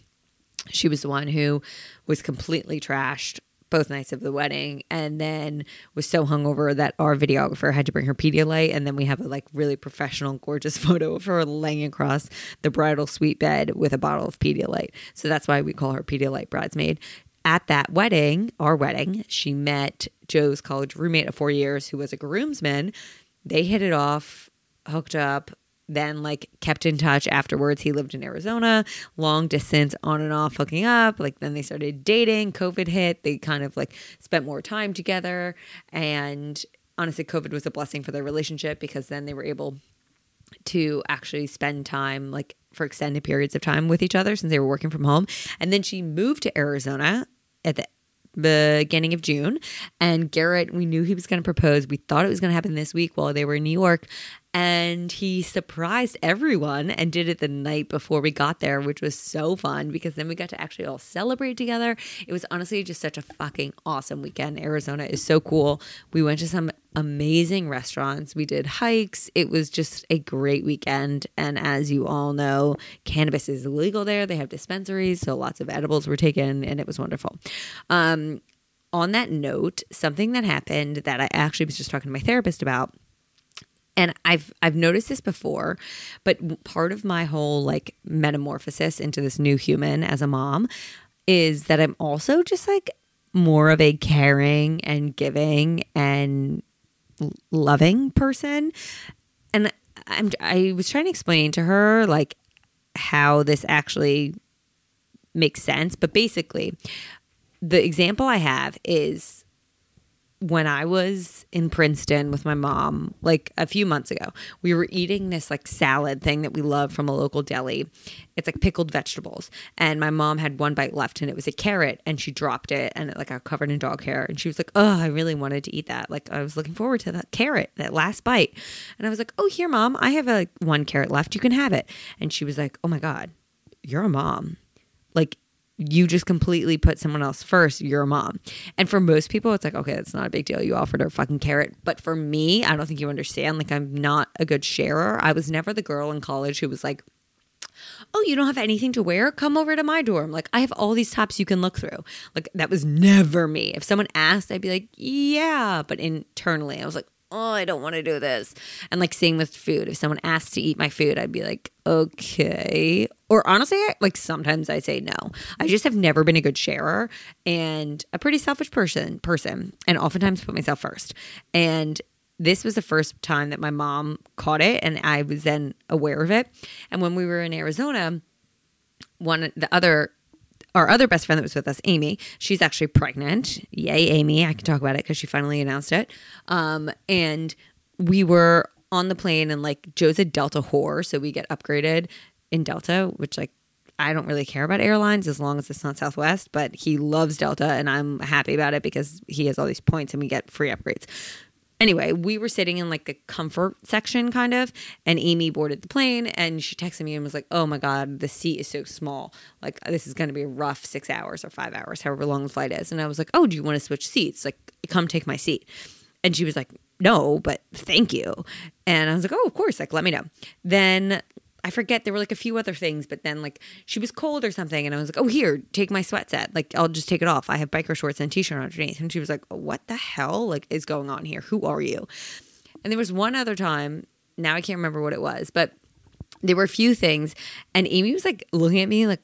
She was the one who was completely trashed both nights of the wedding and then was so hungover that our videographer had to bring her Pedialyte and then we have a like really professional gorgeous photo of her laying across the bridal suite bed with a bottle of Pedialyte. So that's why we call her Pedialyte bridesmaid. At that wedding, our wedding, she met Joe's college roommate of 4 years who was a groomsman. They hit it off, hooked up, then like kept in touch afterwards. He lived in Arizona, long distance, on and off hooking up. Like then they started dating. COVID hit. They kind of like spent more time together. And honestly, COVID was a blessing for their relationship because then they were able to actually spend time like for extended periods of time with each other since they were working from home. And then she moved to Arizona at the beginning of June. And Garrett, we knew he was going to propose. We thought it was going to happen this week while they were in New York and he surprised everyone and did it the night before we got there, which was so fun because then we got to actually all celebrate together. It was honestly just such a fucking awesome weekend. Arizona is so cool. We went to some amazing restaurants, we did hikes. It was just a great weekend. And as you all know, cannabis is illegal there. They have dispensaries, so lots of edibles were taken, and it was wonderful. Um, on that note, something that happened that I actually was just talking to my therapist about and I've I've noticed this before, but part of my whole like metamorphosis into this new human as a mom is that I'm also just like more of a caring and giving and loving person. And I'm I was trying to explain to her like how this actually makes sense, but basically the example I have is when I was in Princeton with my mom, like a few months ago, we were eating this like salad thing that we love from a local deli. It's like pickled vegetables. And my mom had one bite left and it was a carrot and she dropped it and it like got covered in dog hair. And she was like, Oh, I really wanted to eat that. Like I was looking forward to that carrot, that last bite. And I was like, Oh, here, mom, I have a one carrot left. You can have it. And she was like, Oh my God, you're a mom. Like you just completely put someone else first, you're a mom. And for most people, it's like, okay, that's not a big deal. You offered her a fucking carrot. But for me, I don't think you understand. Like, I'm not a good sharer. I was never the girl in college who was like, oh, you don't have anything to wear? Come over to my dorm. Like, I have all these tops you can look through. Like, that was never me. If someone asked, I'd be like, yeah. But internally, I was like, oh, I don't want to do this. And like same with food. If someone asked to eat my food, I'd be like, okay. Or honestly, like sometimes I say no. I just have never been a good sharer and a pretty selfish person person and oftentimes put myself first. And this was the first time that my mom caught it and I was then aware of it. And when we were in Arizona, one the other our other best friend that was with us, Amy, she's actually pregnant. Yay, Amy. I can talk about it because she finally announced it. Um, and we were on the plane and like Joe's a Delta whore, so we get upgraded in Delta, which like I don't really care about airlines as long as it's not Southwest, but he loves Delta and I'm happy about it because he has all these points and we get free upgrades. Anyway, we were sitting in like the comfort section kind of, and Amy boarded the plane and she texted me and was like, Oh my God, the seat is so small. Like, this is going to be a rough six hours or five hours, however long the flight is. And I was like, Oh, do you want to switch seats? Like, come take my seat. And she was like, No, but thank you. And I was like, Oh, of course. Like, let me know. Then I forget there were like a few other things, but then like she was cold or something, and I was like, "Oh, here, take my sweat set. Like, I'll just take it off. I have biker shorts and t-shirt underneath." And she was like, "What the hell? Like, is going on here? Who are you?" And there was one other time. Now I can't remember what it was, but there were a few things, and Amy was like looking at me like,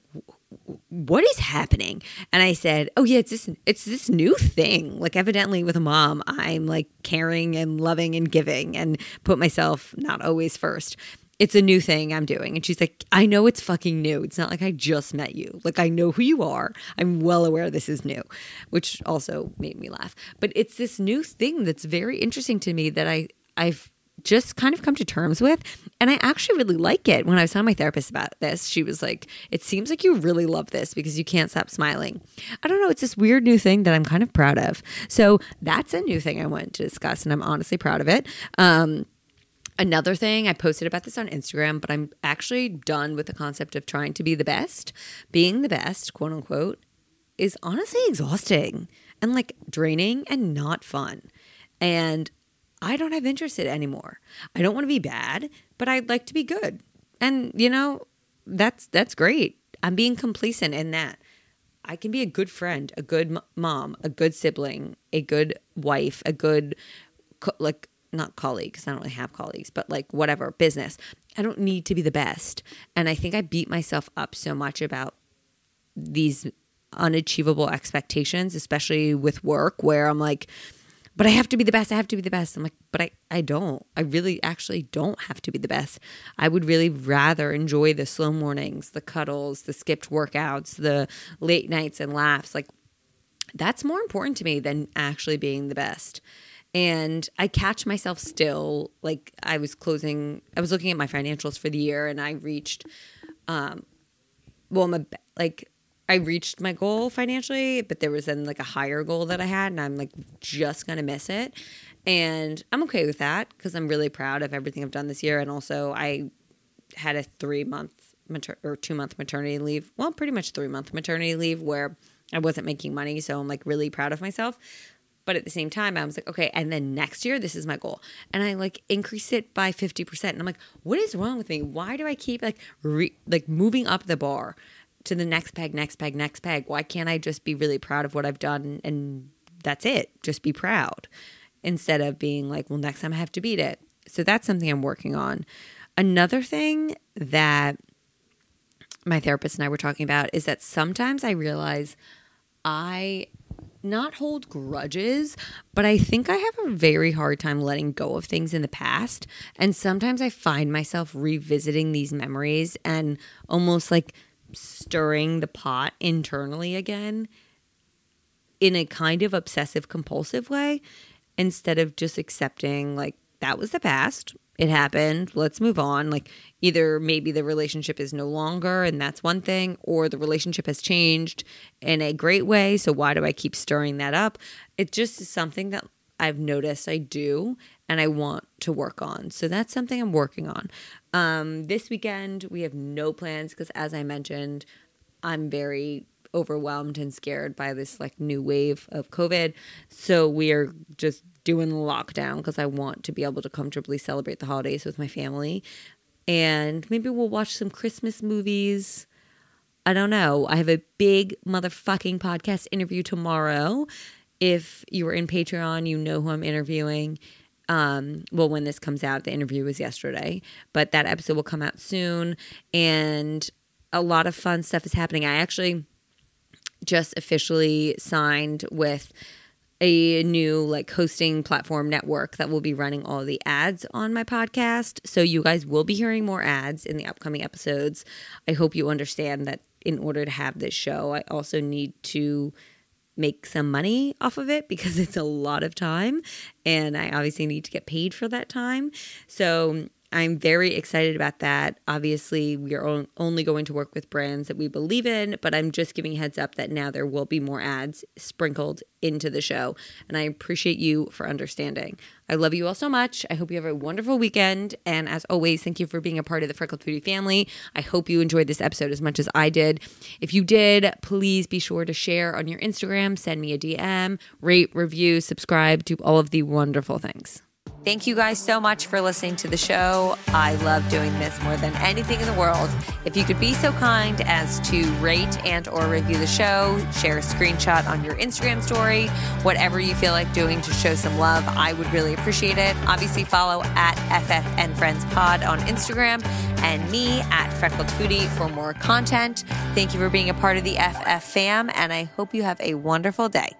"What is happening?" And I said, "Oh yeah, it's this it's this new thing. Like evidently with a mom, I'm like caring and loving and giving and put myself not always first it's a new thing I'm doing. And she's like, I know it's fucking new. It's not like I just met you. Like, I know who you are. I'm well aware this is new, which also made me laugh. But it's this new thing that's very interesting to me that I, I've just kind of come to terms with. And I actually really like it. When I was telling my therapist about this, she was like, It seems like you really love this because you can't stop smiling. I don't know. It's this weird new thing that I'm kind of proud of. So that's a new thing I wanted to discuss. And I'm honestly proud of it. Um, Another thing, I posted about this on Instagram, but I'm actually done with the concept of trying to be the best. Being the best, quote unquote, is honestly exhausting and like draining and not fun. And I don't have interest in anymore. I don't want to be bad, but I'd like to be good. And you know, that's that's great. I'm being complacent in that. I can be a good friend, a good mom, a good sibling, a good wife, a good like not colleagues, I don't really have colleagues, but like whatever, business. I don't need to be the best. And I think I beat myself up so much about these unachievable expectations, especially with work, where I'm like, but I have to be the best. I have to be the best. I'm like, but I, I don't. I really actually don't have to be the best. I would really rather enjoy the slow mornings, the cuddles, the skipped workouts, the late nights and laughs. Like, that's more important to me than actually being the best and I catch myself still like I was closing I was looking at my financials for the year and I reached um well I'm a, like I reached my goal financially but there was then like a higher goal that I had and I'm like just going to miss it. And I'm okay with that cuz I'm really proud of everything I've done this year and also I had a 3 month mater- or 2 month maternity leave well pretty much 3 month maternity leave where I wasn't making money so I'm like really proud of myself but at the same time, I was like, okay, and then next year, this is my goal. And I like increase it by 50%. And I'm like, what is wrong with me? Why do I keep like, re- like moving up the bar to the next peg, next peg, next peg? Why can't I just be really proud of what I've done and that's it? Just be proud instead of being like, well, next time I have to beat it. So that's something I'm working on. Another thing that my therapist and I were talking about is that sometimes I realize I not hold grudges, but I think I have a very hard time letting go of things in the past. And sometimes I find myself revisiting these memories and almost like stirring the pot internally again in a kind of obsessive compulsive way instead of just accepting like that was the past. It happened. Let's move on. Like either maybe the relationship is no longer and that's one thing or the relationship has changed in a great way so why do i keep stirring that up? It just is something that i've noticed i do and i want to work on. So that's something i'm working on. Um, this weekend we have no plans because as i mentioned i'm very overwhelmed and scared by this like new wave of covid. So we are just doing lockdown because I want to be able to comfortably celebrate the holidays with my family. And maybe we'll watch some Christmas movies. I don't know. I have a big motherfucking podcast interview tomorrow. If you were in Patreon, you know who I'm interviewing. Um, well, when this comes out, the interview was yesterday, but that episode will come out soon. And a lot of fun stuff is happening. I actually just officially signed with a new like hosting platform network that will be running all the ads on my podcast. So you guys will be hearing more ads in the upcoming episodes. I hope you understand that in order to have this show, I also need to make some money off of it because it's a lot of time and I obviously need to get paid for that time. So I'm very excited about that. Obviously, we are only going to work with brands that we believe in, but I'm just giving heads up that now there will be more ads sprinkled into the show. And I appreciate you for understanding. I love you all so much. I hope you have a wonderful weekend. And as always, thank you for being a part of the Freckled Foodie family. I hope you enjoyed this episode as much as I did. If you did, please be sure to share on your Instagram, send me a DM, rate, review, subscribe, do all of the wonderful things. Thank you guys so much for listening to the show. I love doing this more than anything in the world. If you could be so kind as to rate and or review the show, share a screenshot on your Instagram story, whatever you feel like doing to show some love, I would really appreciate it. Obviously follow at FFN Friends Pod on Instagram and me at Freckled Foodie for more content. Thank you for being a part of the FF fam and I hope you have a wonderful day.